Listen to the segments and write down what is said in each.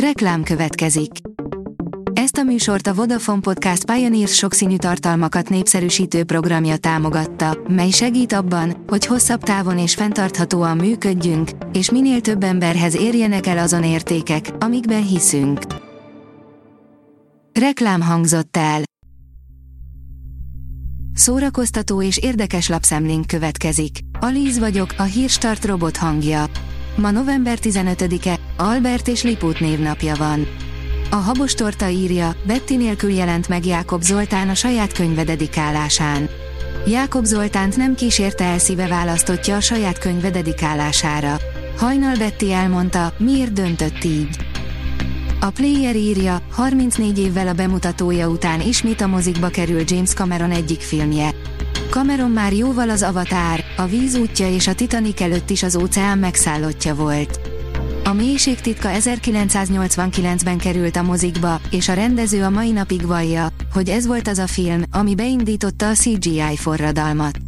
Reklám következik. Ezt a műsort a Vodafone Podcast Pioneers sokszínű tartalmakat népszerűsítő programja támogatta, mely segít abban, hogy hosszabb távon és fenntarthatóan működjünk, és minél több emberhez érjenek el azon értékek, amikben hiszünk. Reklám hangzott el. Szórakoztató és érdekes lapszemlénk következik. Alíz vagyok, a hírstart robot hangja. Ma november 15-e, Albert és Liput névnapja van. A Habos Torta írja, Betty nélkül jelent meg Jákob Zoltán a saját könyve dedikálásán. Jákob Zoltánt nem kísérte el szíve választotja a saját könyve dedikálására. Hajnal Betty elmondta, miért döntött így. A Player írja, 34 évvel a bemutatója után ismét a mozikba kerül James Cameron egyik filmje. Cameron már jóval az Avatar, a víz útja és a Titanic előtt is az óceán megszállottja volt. A mélység titka 1989-ben került a mozikba, és a rendező a mai napig vallja, hogy ez volt az a film, ami beindította a CGI forradalmat.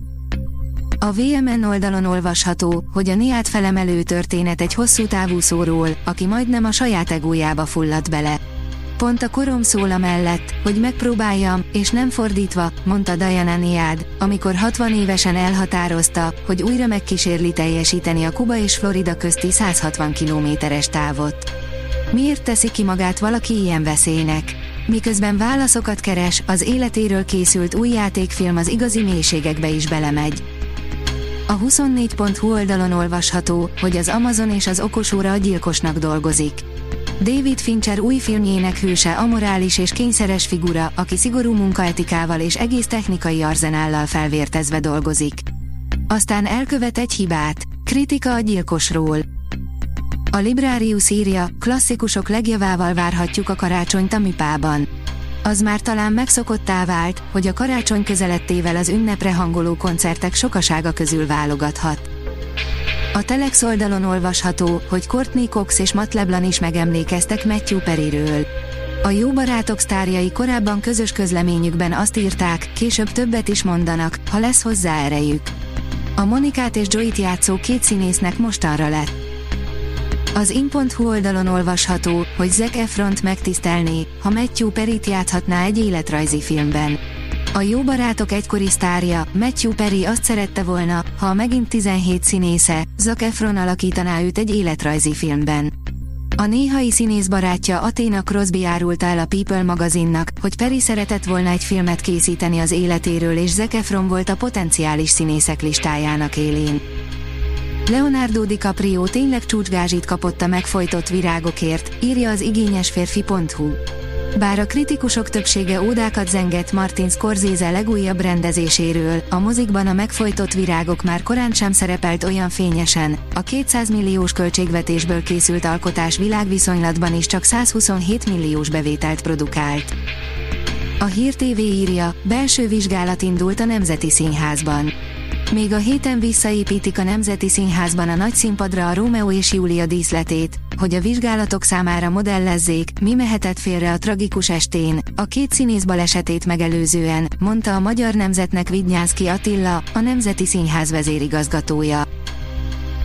A VMN oldalon olvasható, hogy a Niát felemelő történet egy hosszú távú szóról, aki majdnem a saját egójába fulladt bele. Pont a korom szól mellett, hogy megpróbáljam, és nem fordítva, mondta Diana Niad, amikor 60 évesen elhatározta, hogy újra megkísérli teljesíteni a Kuba és Florida közti 160 kilométeres távot. Miért teszi ki magát valaki ilyen veszélynek? Miközben válaszokat keres, az életéről készült új játékfilm az igazi mélységekbe is belemegy. A 24.hu oldalon olvasható, hogy az Amazon és az okosóra a gyilkosnak dolgozik. David Fincher új filmjének hőse amorális és kényszeres figura, aki szigorú munkaetikával és egész technikai arzenállal felvértezve dolgozik. Aztán elkövet egy hibát. Kritika a gyilkosról. A Librarius írja, klasszikusok legjavával várhatjuk a karácsonyt a műpában. Az már talán megszokottá vált, hogy a karácsony közelettével az ünnepre hangoló koncertek sokasága közül válogathat. A Telex oldalon olvasható, hogy Courtney Cox és Matt LeBlanc is megemlékeztek Matthew Perryről. A jó barátok sztárjai korábban közös közleményükben azt írták, később többet is mondanak, ha lesz hozzá erejük. A Monikát és Joyt játszó két színésznek mostanra lett. Az in.hu oldalon olvasható, hogy Zac Efront megtisztelné, ha Matthew Perryt játhatná egy életrajzi filmben. A jó barátok egykori sztárja, Matthew Perry azt szerette volna, ha megint 17 színésze, Zac Efron alakítaná őt egy életrajzi filmben. A néhai színész barátja Athena Crosby árulta el a People magazinnak, hogy Perry szeretett volna egy filmet készíteni az életéről és Zac Efron volt a potenciális színészek listájának élén. Leonardo DiCaprio tényleg csúcsgázsit kapott a megfojtott virágokért, írja az igényesférfi.hu. Bár a kritikusok többsége ódákat zengett Martin Scorsese legújabb rendezéséről, a mozikban a megfojtott virágok már korán sem szerepelt olyan fényesen, a 200 milliós költségvetésből készült alkotás világviszonylatban is csak 127 milliós bevételt produkált. A Hír TV írja, belső vizsgálat indult a Nemzeti Színházban. Még a héten visszaépítik a Nemzeti Színházban a nagy színpadra a Rómeó és Júlia díszletét, hogy a vizsgálatok számára modellezzék, mi mehetett félre a tragikus estén, a két színész balesetét megelőzően, mondta a Magyar Nemzetnek Vidnyánszki Attila, a Nemzeti Színház vezérigazgatója.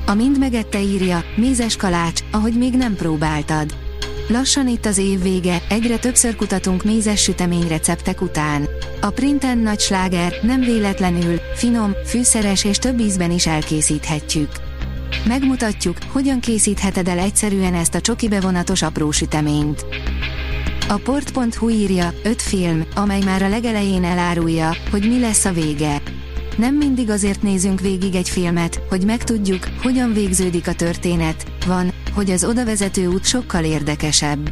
A Mind megette írja, Mézes Kalács, ahogy még nem próbáltad. Lassan itt az év vége, egyre többször kutatunk mézes sütemény receptek után. A printen nagy sláger, nem véletlenül, finom, fűszeres és több ízben is elkészíthetjük. Megmutatjuk, hogyan készítheted el egyszerűen ezt a csoki bevonatos apró süteményt. A port.hu írja, öt film, amely már a legelején elárulja, hogy mi lesz a vége. Nem mindig azért nézünk végig egy filmet, hogy megtudjuk, hogyan végződik a történet, van, hogy az odavezető út sokkal érdekesebb.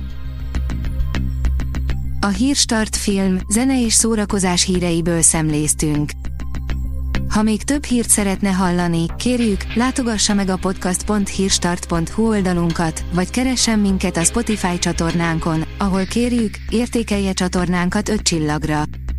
A Hírstart film, zene és szórakozás híreiből szemléztünk. Ha még több hírt szeretne hallani, kérjük, látogassa meg a podcast.hírstart.hu oldalunkat, vagy keressen minket a Spotify csatornánkon, ahol kérjük, értékelje csatornánkat 5 csillagra.